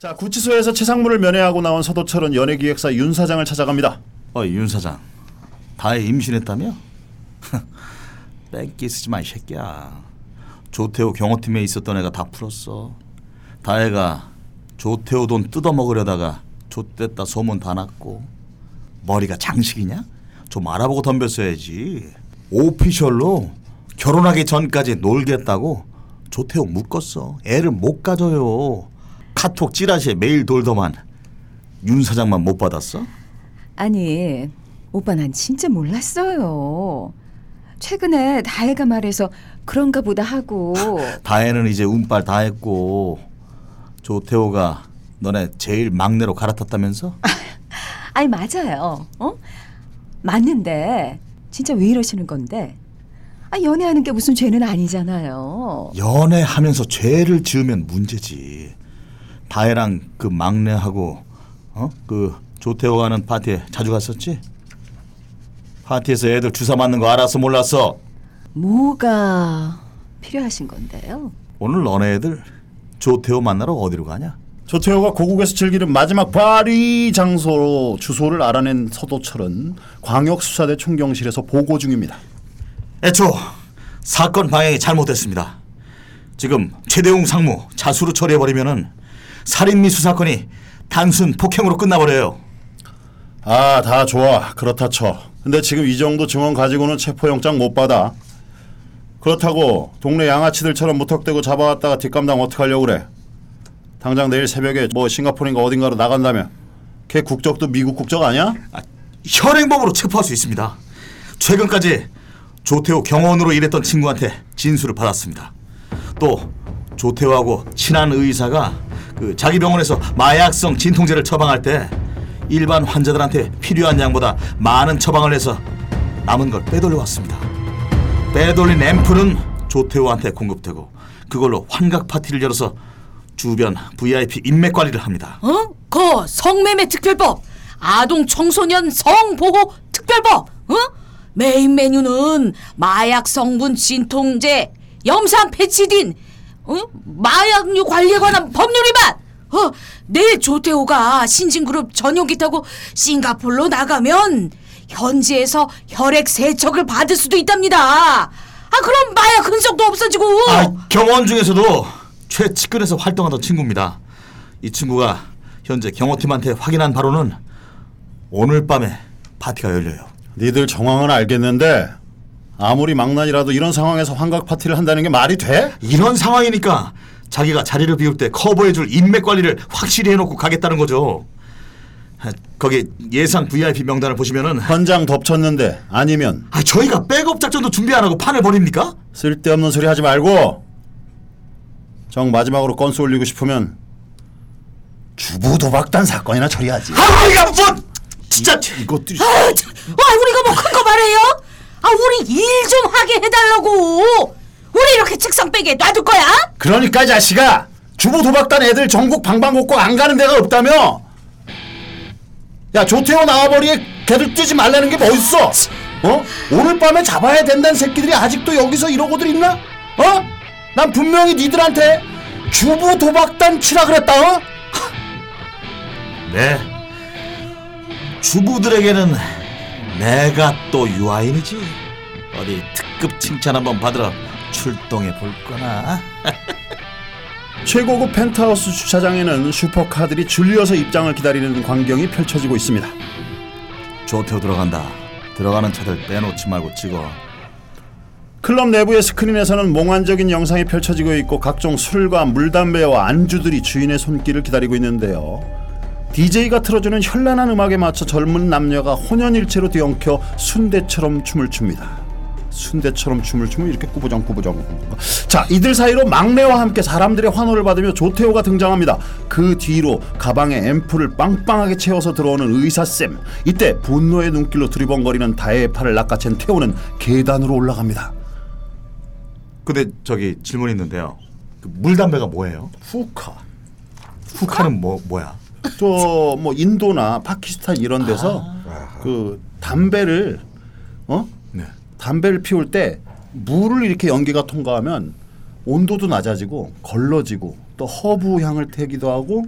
자 구치소에서 최상무를 면회하고 나온 서도철은 연예기획사 윤 사장을 찾아갑니다. 어이 윤 사장. 다혜 임신했다며? 뺑기 쓰지 마 이 새끼야. 조태호 경호팀에 있었던 애가 다 풀었어. 다혜가 조태호 돈 뜯어먹으려다가 좆됐다 소문 다 났고. 머리가 장식이냐? 좀 알아보고 덤볐어야지. 오피셜로 결혼하기 전까지 놀겠다고 조태호 묶었어. 애를 못 가져요 카톡 찌라시에 매일 돌더만 윤 사장만 못 받았어? 아니, 오빠 난 진짜 몰랐어요. 최근에 다혜가 말해서 그런가 보다 하고 다혜는 이제 운빨 다 했고 조태호가 너네 제일 막내로 갈아탔다면서? 아니 맞아요. 어? 맞는데 진짜 왜 이러시는 건데? 아 연애하는 게 무슨 죄는 아니잖아요. 연애하면서 죄를 지으면 문제지. 다혜랑 그 막내하고 어? 그 조태호가 하는 파티에 자주 갔었지? 파티에서 애들 주사 맞는 거 알아서 몰랐어. 뭐가 필요하신 건데요? 오늘 너네 애들 조태호 만나러 어디로 가냐? 조태호가 고국에서 즐기는 마지막 파리 장소로 주소를 알아낸 서도철은 광역수사대 총경실에서 보고 중입니다. 애초 사건 방향이 잘못됐습니다. 지금 최대웅 상무 자수로 처리해버리면은 살인 미수 사건이 단순 폭행으로 끝나버려요. 아, 다 좋아. 그렇다 쳐. 근데 지금 이 정도 증언 가지고는 체포영장 못 받아. 그렇다고 동네 양아치들처럼 무턱대고 잡아왔다가 뒷감당 어떡하려고 그래. 당장 내일 새벽에 뭐 싱가포르인가 어딘가로 나간다며. 걔 국적도 미국 국적 아니야? 아, 현행범으로 체포할 수 있습니다. 최근까지 조태호 경호원으로 일했던 친구한테 진술을 받았습니다. 또 조태호하고 친한 의사가 그 자기 병원에서 마약성 진통제를 처방할 때 일반 환자들한테 필요한 양보다 많은 처방을 해서 남은 걸 빼돌려 왔습니다. 빼돌린 앰플은 조태호한테 공급되고 그걸로 환각 파티를 열어서 주변 VIP 인맥 관리를 합니다. 어? 그 성매매 특별법, 아동 청소년 성보호 특별법, 어? 메인 메뉴는 마약 성분 진통제, 염산 페치딘, 어? 마약류 관리에 관한 법률 위반. 어, 내일 조태호가 신진그룹 전용기 타고 싱가폴로 나가면 현지에서 혈액 세척을 받을 수도 있답니다. 아 그럼 마약 흔적도 없어지고. 아, 경호원 중에서도 최측근에서 활동하던 친구입니다. 이 친구가 현재 경호팀한테 확인한 바로는 오늘 밤에 파티가 열려요. 니들 정황은 알겠는데 아무리 망난이라도 이런 상황에서 환각 파티를 한다는 게 말이 돼? 이런 상황이니까 자기가 자리를 비울 때 커버해줄 인맥 관리를 확실히 해놓고 가겠다는 거죠. 아, 거기 예상 VIP 명단을 보시면은 현장 덮쳤는데 아니면 아, 저희가 백업 작전도 준비 안 하고 판을 벌입니까? 쓸데없는 소리 하지 말고 정 마지막으로 건수 올리고 싶으면 주부 도박단 사건이나 처리하지. 아, 우리가 뭐 진짜 이것들이 아, 저, 와, 우리가 뭐 큰 거 말해요? 아, 우리 일 좀 하게 해달라고. 우리 이렇게 책상 빼게 놔둘 거야? 그러니까 이 자식아 주부 도박단 애들 전국 방방곡곡 안 가는 데가 없다며. 야 조태호 나와버리게 걔들 뛰지 말라는 게뭐 있어? 어? 오늘 밤에 잡아야 된다는 새끼들이 아직도 여기서 이러고들 있나? 어? 난 분명히 니들한테 주부 도박단 치라 그랬다. 어? 네. 주부들에게는 내가 또 유아인이지. 어디 특급 칭찬 한번 받으러 출동해 볼 거나. 최고급 펜트하우스 주차장에는 슈퍼카들이 줄려서 입장을 기다리는 광경이 펼쳐지고 있습니다. 조태호 들어간다. 들어가는 차들 빼놓지 말고 찍어. 클럽 내부의 스크린에서는 몽환적인 영상이 펼쳐지고 있고 각종 술과 물담배와 안주들이 주인의 손길을 기다리고 있는데요. DJ가 틀어주는 현란한 음악에 맞춰 젊은 남녀가 혼연일체로 뒤엉켜 순대처럼 춤을 춥니다. 순대처럼 춤을 추면 이렇게 꾸부정꾸부정. 자, 이들 사이로 막내와 함께 사람들의 환호를 받으며 조태호가 등장합니다. 그 뒤로 가방에 앰플을 빵빵하게 채워서 들어오는 의사쌤. 이때 분노의 눈길로 두리번거리는 다혜의 팔을 낚아챈 태호는 계단으로 올라갑니다. 근데 저기 질문 있는데요. 그 물담배가 뭐예요? 후카. 후카는 뭐 뭐야? 저 뭐 인도나 파키스탄 이런 데서 그 담배를 어 네. 담배를 피울 때 물을 이렇게 연기가 통과하면 온도도 낮아지고 걸러지고 또 허브 향을 태우기도 하고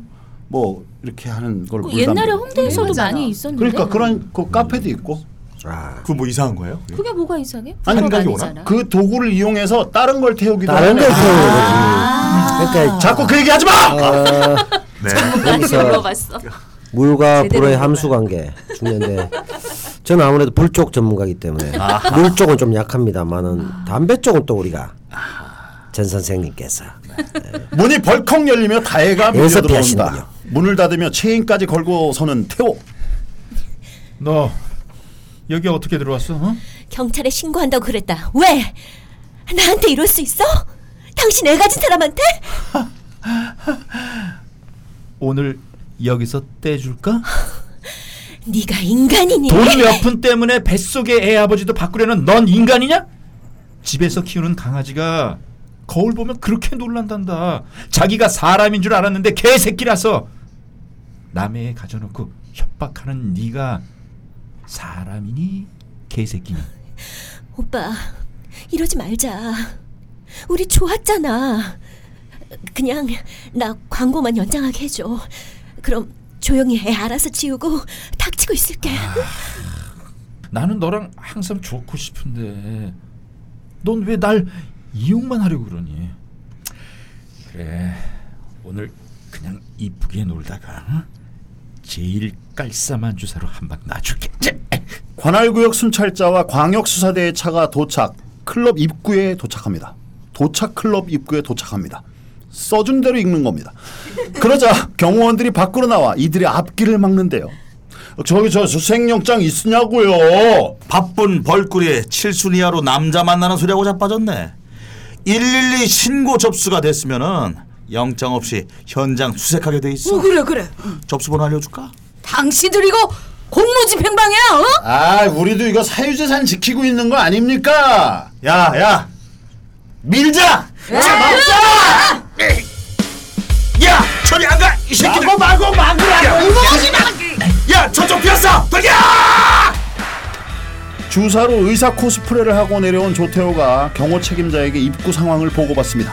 뭐 이렇게 하는 걸 그. 옛날에 홍대에서도. 많이 있었는데. 그러니까 그런 그 카페도 있고 아, 그거 뭐 이상한 거예요? 그게 뭐가 이상해? 아니? 아니잖아. 그 도구를 이용해서 다른 걸 태우기도 다른 걸. 태우는 거지. 그러니까 자꾸 그 얘기 하지 마. 어, 네. 여기서 물어봤어. 물과 불의. 함수 관계 중요한데 저는 아무래도 불 쪽 전문가이기 때문에 물 쪽은 좀 약합니다만은 담배 쪽은 또 우리가 전 선생님께서 문이 벌컥 열리며 다혜가 여기서 밀려 들어온다. 피하시는군요. 문을 닫으며 체인까지 걸고 서는 태호. 너 여기 어떻게 들어왔어? 어? 경찰에 신고한다고 그랬다. 왜? 나한테 이럴 수 있어? 당신 애 가진 사람한테? 오늘 여기서 떼줄까? 네가 인간이니? 돈 몇 푼 때문에 뱃속의 애 아버지도 바꾸려는 넌 인간이냐? 집에서 키우는 강아지가 거울 보면 그렇게 놀란단다. 자기가 사람인 줄 알았는데 개새끼라서 남의 애 가져놓고 협박하는 네가 사람이니 개새끼니? 오빠, 이러지 말자. 우리 좋았잖아. 그냥 나 광고만 연장하게 해줘. 그럼 조용히 애 알아서 지우고 닥치고 있을게. 나는 너랑 항상 좋고 싶은데 넌 왜 날 이용만 하려고 그러니? 그래 오늘 그냥 이쁘게 놀다가 응? 제일 깔쌈한 주사로 한 방 놔줄게. 관할구역 순찰자와 광역수사대의 차가 도착. 클럽 입구에 도착합니다. 도착 클럽 입구에 도착합니다. 써준 대로 읽는 겁니다. 그러자 경호원들이 밖으로 나와 이들의 앞길을 막는데요. 저기 저 수색영장 있으냐고요. 바쁜 벌꿀이 칠순이하로 남자 만나는 소리하고 자빠졌네. 112 신고 접수가 됐으면은 영장 없이 현장 수색하게 돼 있어. 어, 그래 그래. 접수번호 알려줄까? 당신들 이거 공무집행방이야? 어? 아, 우리도 이거 사유재산 지키고 있는 거 아닙니까? 야, 야, 밀자. 야, 저리 안 가, 이 새끼들. 마고 마고 막으라고. 야, 저쪽 비었어. 돌려! 주사로 의사 코스프레를 하고 내려온 조태호가 경호 책임자에게 입구 상황을 보고받습니다.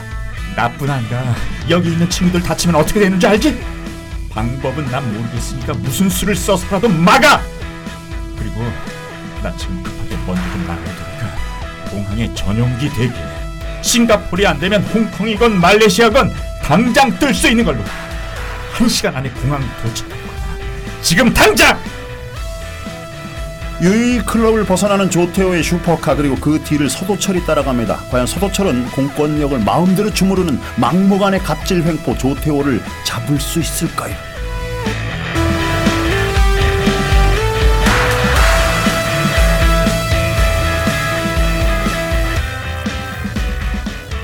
나뿐 아니라 여기 있는 친구들 다치면 어떻게 되는지 알지? 방법은 난 모르겠으니까 무슨 수를 써서라도 막아. 그리고 나 지금 급하게 먼저 좀 나가야 되니까 공항에 전용기 대기. 싱가포르이 안 되면 홍콩이건 말레이시아건 당장 뜰 수 있는 걸로. 한 시간 안에 공항 도착할 거야. 지금 당장! 유이 클럽을 벗어나는 조태호의 슈퍼카 그리고 그 뒤를 서도철이 따라갑니다. 과연 서도철은 공권력을 마음대로 주무르는 막무가내 갑질 횡포 조태호를 잡을 수 있을까요?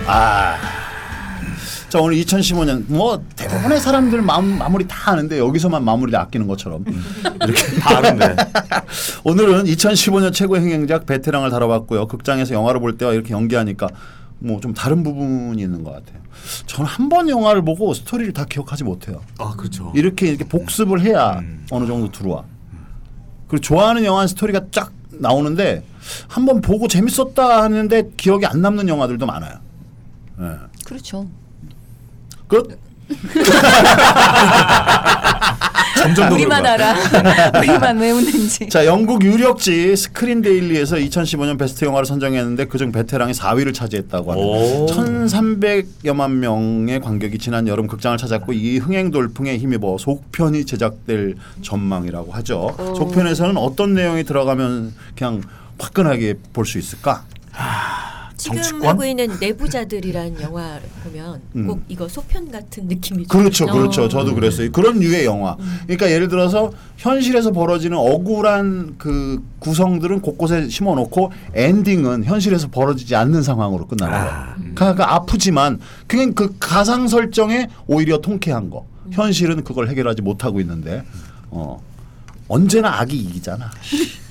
아. 자 오늘 2015년 뭐 대부분의 사람들 마음, 마무리 다 하는데 여기서만 마무리를 아끼는 것처럼 이렇게 다 아는데. 오늘은 2015년 최고 행행작 베테랑을 다뤄봤고요. 극장에서 영화를 볼 때와 이렇게 연기하니까 뭐 좀 다른 부분이 있는 것 같아요. 저는 한 번 영화를 보고 스토리를 다 기억하지 못해요. 아, 그렇죠. 이렇게 이렇게 복습을 해야 음. 어느 정도 들어와. 그리고 좋아하는 영화 스토리가 쫙 나오는데 한 번 보고 재밌었다 하는데 기억이 안 남는 영화들도 많아요. 예. 그렇죠. 끝. 점점 더 우리만. 알아. 우리만 왜 웃는지. 자, 영국 유력지 스크린 데일리에서 2015년 베스트 영화를 선정했는데 그중 베테랑이 4위를 차지했다고 오. 합니다. 1,300여만 명의 관객이 지난 여름 극장을 찾았고 이 흥행 돌풍에 힘입어 속편이 제작될 전망이라고 하죠. 속편에서는 어떤 내용이 들어가면 그냥 화끈하게 볼 수 있을까? 지금 정치권? 하고 있는 내부자들이란 영화 보면 음. 꼭 이거 소편 같은 느낌이죠. 그렇죠, 어. 그렇죠. 저도 그랬어요. 그런 류의 영화. 그러니까 예를 들어서 현실에서 벌어지는 억울한 그 구성들은 곳곳에 심어놓고 엔딩은 현실에서 벌어지지 않는 상황으로 끝나는 거예요. 그러니까 아프지만 그냥 그 가상 설정에 오히려 통쾌한 거. 현실은 그걸 해결하지 못하고 있는데 어 언제나 악이 이기잖아.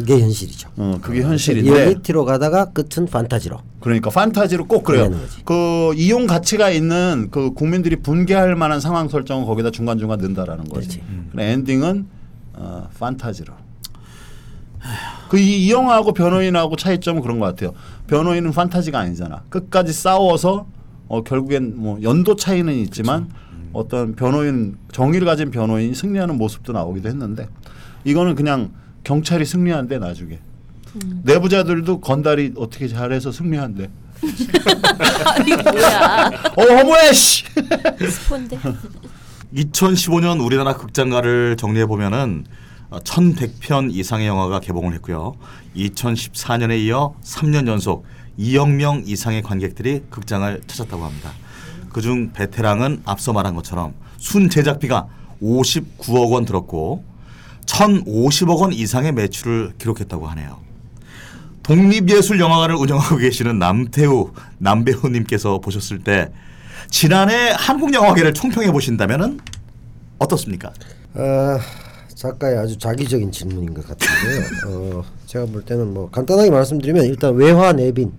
그게 현실이죠. 어 그게 현실인데 리얼리티로 가다가 끝은 판타지로. 그러니까 판타지로 꼭 그래요. 그 이용 가치가 있는 그 국민들이 분개할 만한 상황 설정을 거기다 중간 중간 넣는다라는 거지. 그래 엔딩은 어, 판타지로. 그이 영화하고 변호인하고 차이점은 그런 것 같아요. 변호인은 판타지가 아니잖아. 끝까지 싸워서 어, 결국엔 뭐 연도 차이는 있지만 어떤 변호인 정의를 가진 변호인이 승리하는 모습도 나오기도 했는데 이거는 그냥 경찰이 승리한대 나중에 내부자들도 건달이 어떻게 잘해서 승리한대. 아니 뭐야? 어 허무해 씨. 스폰데. 2015년 우리나라 극장가를 정리해 보면은 1,100편 이상의 영화가 개봉을 했고요. 2014년에 이어 3년 연속 2억 명 이상의 관객들이 극장을 찾았다고 합니다. 그중 베테랑은 앞서 말한 것처럼 순 제작비가 59억 원 들었고 1,050억 원 이상의 매출을 기록했다고 하네요. 독립예술영화관을 운영하고 계시는 남태우 남배우님께서 보셨을 때 지난해 한국영화계를 총평해 보신다면은 어떻습니까? 아, 작가의 아주 자기적인 질문인 것 같은데요. 어, 제가 볼 때는 뭐 간단하게 말씀드리면 일단 외화 내빈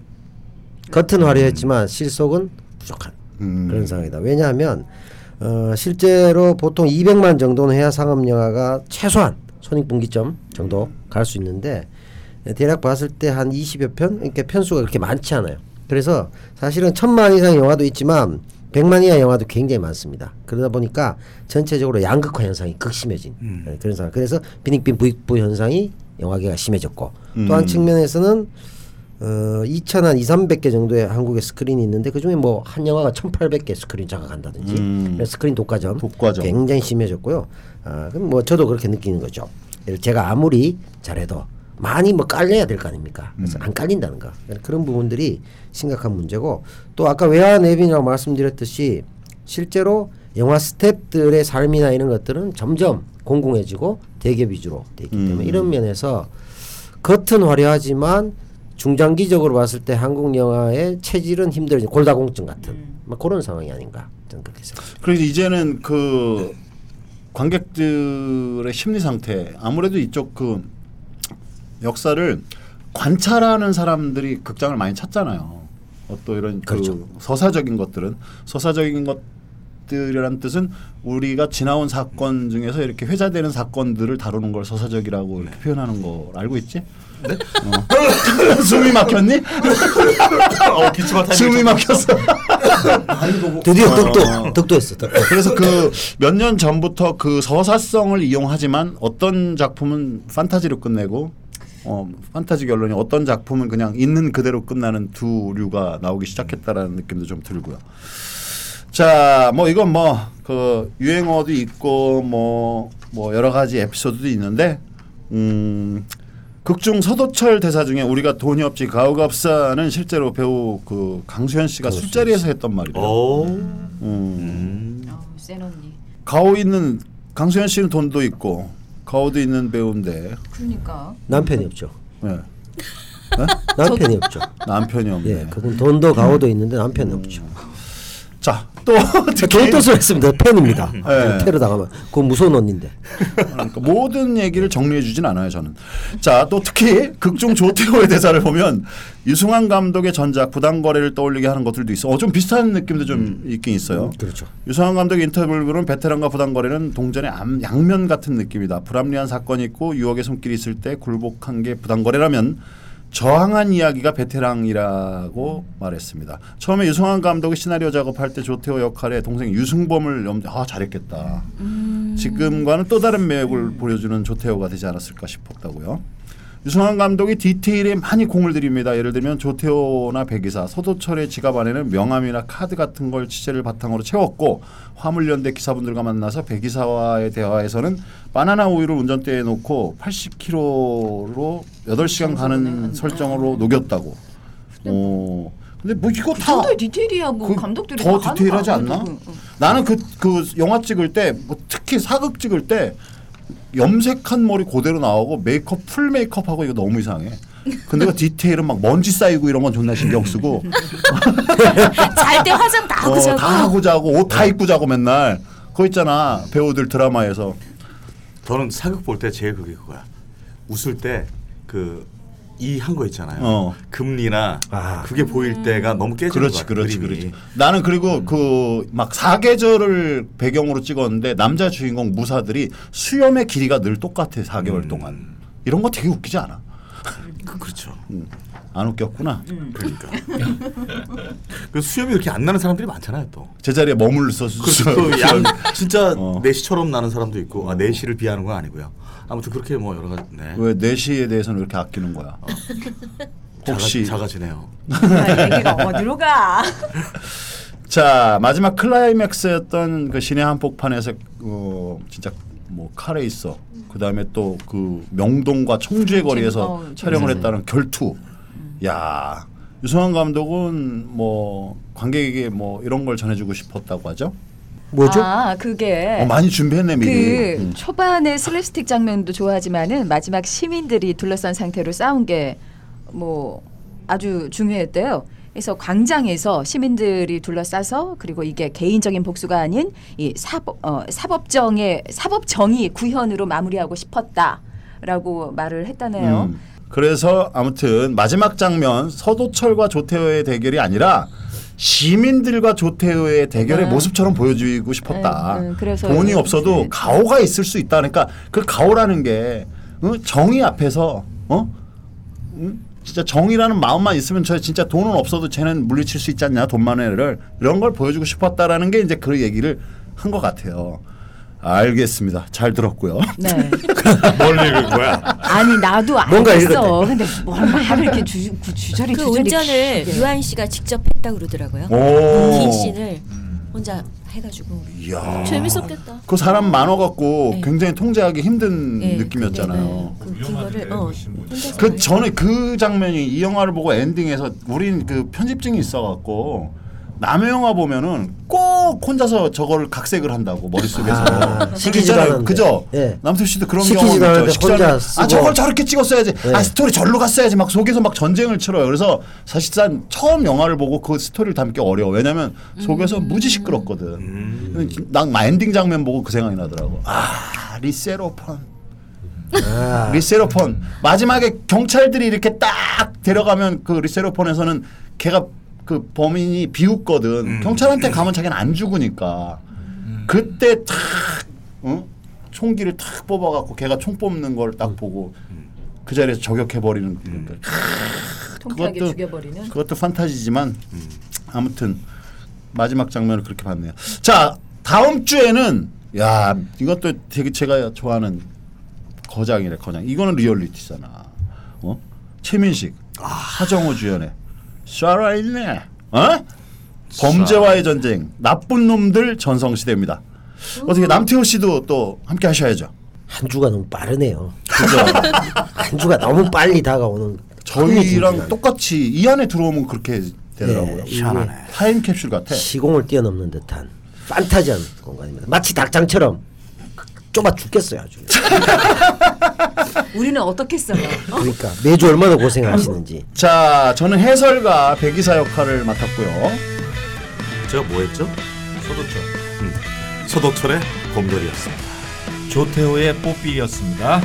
겉은 화려했지만 실속은 부족한 그런 상황이다. 왜냐하면 어, 실제로 보통 200만 정도는 해야 상업 영화가 최소한 손익분기점 정도 갈 수 있는데 대략 봤을 때 한 20여 편, 그러니까 편수가 그렇게 많지 않아요. 그래서 사실은 천만 이상 영화도 있지만 100만 이하 영화도 굉장히 많습니다. 그러다 보니까 전체적으로 양극화 현상이 극심해진 네, 그런 상황. 그래서 빈익빈 부익부 현상이 영화계가 심해졌고 또한 측면에서는 어, 2천 한 2, 300개 정도의 한국의 스크린이 있는데 그중에 뭐 한 영화가 1,800개 스크린 장악한다든지 음. 스크린 독과점, 독과점. 굉장히 심해졌고요. 아, 그럼 뭐 저도 그렇게 느끼는 거죠. 제가 아무리 잘해도 많이 뭐 깔려야 될 거 아닙니까? 그래서 안 깔린다는 거 그런 부분들이 심각한 문제고 또 아까 외화 내빈이라고 말씀드렸듯이 실제로 영화 스탭들의 삶이나 이런 것들은 점점 곤궁해지고 대기업 위주로 돼 있기 때문에 음. 이런 면에서 겉은 화려하지만 중장기적으로 봤을 때 한국 영화의 체질은 힘들어지 골다공증 같은 막 그런 상황이 아닌가 저는 그렇게 생각합니다. 그래서 이제는 그 관객들의 심리 상태 아무래도 이쪽 그 역사를 관찰하는 사람들이 극장을 많이 찾잖아요. 어, 또 이런 그 그렇죠. 서사적인 것들은 서사적인 것 들이란 뜻은 우리가 지나온 사건 중에서 이렇게 회자되는 사건들을 다루는 걸 서사적이라고 이렇게 표현하는 걸 알고 있지? 네? 어. 숨이 막혔니? 어, 타이밍이 숨이 좀 막혔어. 드디어 덕도 덕도했어. 덕도. 그래서 그 몇 년 전부터 그 서사성을 이용하지만 어떤 작품은 판타지로 끝내고 어 판타지 결론이 어떤 작품은 그냥 있는 그대로 끝나는 두 류가 나오기 시작했다라는 느낌도 좀 들고요. 자, 뭐 이건 뭐 그 유행어도 있고 뭐뭐 여러 가지 에피소드도 있는데 음 극중 서도철 대사 중에 우리가 돈이 없지 가오가 없사는 실제로 배우 그 강수현 씨가 술자리에서 했던 말이래요. 오. 음. 센 언니. 가오 있는 강수현 씨는 돈도 있고 가오도 있는 배우인데 그러니까. 남편이 없죠. 예. 남편이 없죠. 남편이 없네. 예, 그분 돈도 가오도 있는데 남편이 없죠. 자, 또저 특히 좋은 뜻을 했습니다. 팬입니다. 네. 테러 당하면 그건 무서운 언니인데. 그러니까 모든 얘기를 정리해 주진 않아요, 저는. 자, 또 특히 극중 조태호의 대사를 보면 유승환 감독의 전작 부당거래를 떠올리게 하는 것들도 있어. 어, 좀 비슷한 느낌도 좀 있긴 있어요. 그렇죠. 유승환 감독의 인터뷰를 보면 베테랑과 부당거래는 동전의 암- 양면 같은 느낌이다. 불합리한 사건이 있고 유혹의 손길이 있을 때 굴복한 게 부당거래라면 저항한 이야기가 베테랑이라고 말했습니다. 처음에 유승환 감독이 시나리오 작업할 때 조태호 역할에 동생 유승범을 염, 아 잘했겠다. 지금과는 또 다른 매력을 보여주는 조태호가 되지 않았을까 싶었다고요. 유승환 감독이 디테일에 많이 공을 들입니다. 예를 들면 조태호나 백이사, 서도철의 지갑 안에는 명함이나 카드 같은 걸 취재를 바탕으로 채웠고 화물연대 기사분들과 만나서 백이사와의 대화에서는 바나나 우유를 운전대에 놓고 80km로 8시간 가는 설정으로 녹였다고. 오. 근데 뭐 이거 그 다 디테일이야 뭐 그 감독들이 더 디테일하지 거 않나? 응, 응. 나는 그 그 영화 찍을 때 뭐 특히 사극 찍을 때 염색한 머리 그대로 나오고 메이크업 full 메이크업하고 이거 너무 이상해. 근데 그 디테일은 막 먼지 쌓이고 이런 건 존나 신경 쓰고 잘 때 화장 다 하고 어, 자고. 다 하고 자고 옷 다 입고 자고 맨날 그거 있잖아 배우들 드라마에서 저는 사극 볼 때 제일 그게 그거야. 웃을 때그이 한 거 있잖아요. 어. 금니나 아. 그게 보일 때가 너무 깨지는 그렇지. 그렇지 그림이. 그렇지 나는 그리고 그막 사계절을 배경으로 찍었는데 남자 주인공 무사들이 수염의 길이가 늘 똑같아 4개월 동안 이런 거 되게 웃기지 않아? 그, 그렇죠. 안 웃겼구나. 그러니까. 그 수염이 이렇게 안 나는 사람들이 많잖아요, 또. 제자리에 머물러서 수- 그렇죠. 또 양, 진짜 어. 내시처럼 나는 사람도 있고, 아, 내시를 비하는 건 아니고요. 아무튼 그렇게 뭐 여러 가지, 네. 왜 내시에 대해서는 그렇게 아끼는 거야? 혹시 작아, 작아지네요. 얘기가 어디로 가? 자 마지막 클라이맥스였던 그 신의 한복판에서 어, 진짜 뭐 카레이서 그 다음에 또 그 명동과 청주의 거리에서 어, 촬영을 재밌어요. 했다는 결투. 야 유성환 감독은 뭐 관객에게 뭐 이런 걸 전해주고 싶었다고 하죠. 뭐죠? 아 그게 어, 많이 준비했네 미리. 그 음. 초반에 슬랩스틱 장면도 좋아하지만은 마지막 시민들이 둘러싼 상태로 싸운 게 뭐 아주 중요했대요. 그래서 광장에서 시민들이 둘러싸서 그리고 이게 개인적인 복수가 아닌 이 사법 어, 사법정의 사법정의 구현으로 마무리하고 싶었다라고 말을 했다네요. 음. 그래서 아무튼 마지막 장면 서도철과 조태호의 대결이 아니라 시민들과 조태호의 대결의 네. 모습처럼 보여주고 싶었다. 네, 네, 그래서 돈이 없어도 네. 가오가 있을 수 있다. 그러니까 그 가오라는 게 어? 정의 앞에서 어? 음? 진짜 정의라는 마음만 있으면 저 진짜 돈은 없어도 쟤는 물리칠 수 있지 않냐 돈만 해를 이런 걸 보여주고 싶었다라는 게 이제 그 얘기를 한 것 같아요. 알겠습니다. 잘 들었고요. 네. 뭘 읽은 거야? 아니 나도 뭔가 알겠어. 근데 뭘 말을 이렇게 주, 구- 주저리 그 주저리 운전을 길게. 유한 씨가 직접 했다 그러더라고요. 오. 긴 씬을 혼자 해가지고 이야. 재밌었겠다. 그 사람 많아 갖고 네. 굉장히 통제하기 힘든 네, 느낌이었잖아요. 근데, 네, 그긴 거를 어, 그 전에 그 장면이 이 영화를 보고 엔딩에서 우린 그 편집증이 있어 갖고 남의 영화 보면은 꼭 혼자서 저거를 각색을 한다고 머릿속에서 아, 시키지도 있잖아요. 않았는데. 그죠? 예. 남수 씨도 그런 시키지도 경험 않았는데 있죠. 아. 저걸 저렇게 찍었어야지. 예. 아 스토리 절로 갔어야지. 막 속에서 막 전쟁을 치러요. 그래서 사실상 처음 영화를 보고 그 스토리를 담기 어려워. 왜냐면 속에서 무지 시끄럽거든. 난 엔딩 장면 보고 그 생각이 나더라고. 아 리세로폰. 아, 리세로폰 마지막에 경찰들이 이렇게 딱 데려가면 그 리세로폰에서는 걔가 그 범인이 비웃거든 경찰한테 가면 자기는 안 죽으니까 그때 탁 어? 총기를 탁 뽑아갖고 걔가 총 뽑는 걸 딱 보고 그 자리에서 저격해 버리는 그러니까 그것도- 죽여버리는. 그것도 판타지지만 아무튼 마지막 장면을 그렇게 봤네요. 자 다음 주에는 야 이것도 되게 제가 좋아하는 거장이래 거장. 이거는 리얼리티잖아. 어? 최민식, 하정우 주연의 살아있네. 어? 범죄와의 전쟁, 나쁜 놈들 전성시대입니다. 어떻게 남태호 씨도 또 함께 하셔야죠. 한 주가 너무 빠르네요. 그죠? 한 주가 너무 빨리 다가오는 저희랑 똑같이 이 안에 들어오면 그렇게 되더라고요. 네, 희한하네. 타임캡슐 같아. 시공을 뛰어넘는 듯한 판타지한 공간입니다. 마치 닭장처럼 좁아 죽겠어요 아주. 우리는 어떻게 써요? 그러니까 매주 얼마나 고생하시는지. 자, 저는 해설가 백이사 역할을 맡았고요. 제가 뭐 했죠? 서도철 음, 서도철의 곰돌이였습니다. 조태호의 뽀삐였습니다.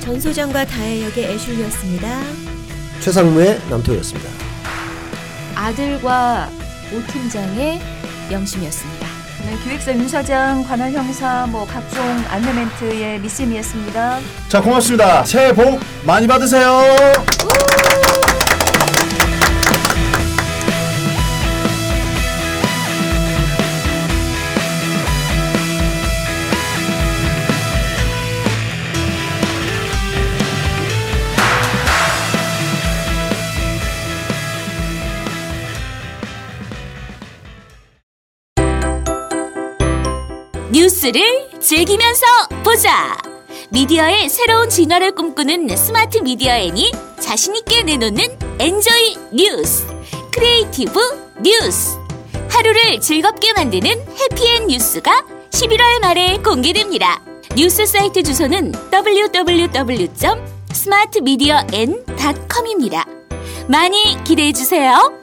전소장과 다혜 역의 애슐리였습니다. 최상무의 남토였습니다. 아들과 오 팀장의 영심이었습니다. 네, 기획사 윤 사장, 관할 형사, 뭐 각종 안내 멘트의 미쌤이었습니다. 자, 고맙습니다. 새해 복 많이 받으세요. 뉴스를 즐기면서 보자. 미디어의 새로운 진화를 꿈꾸는 스마트 미디어 앤이 자신있게 내놓는 enjoy 뉴스. creative 뉴스. 하루를 즐겁게 만드는 해피엔 뉴스가 11월 말에 공개됩니다. 뉴스 사이트 주소는 www.smartmedian.com입니다. 많이 기대해 주세요.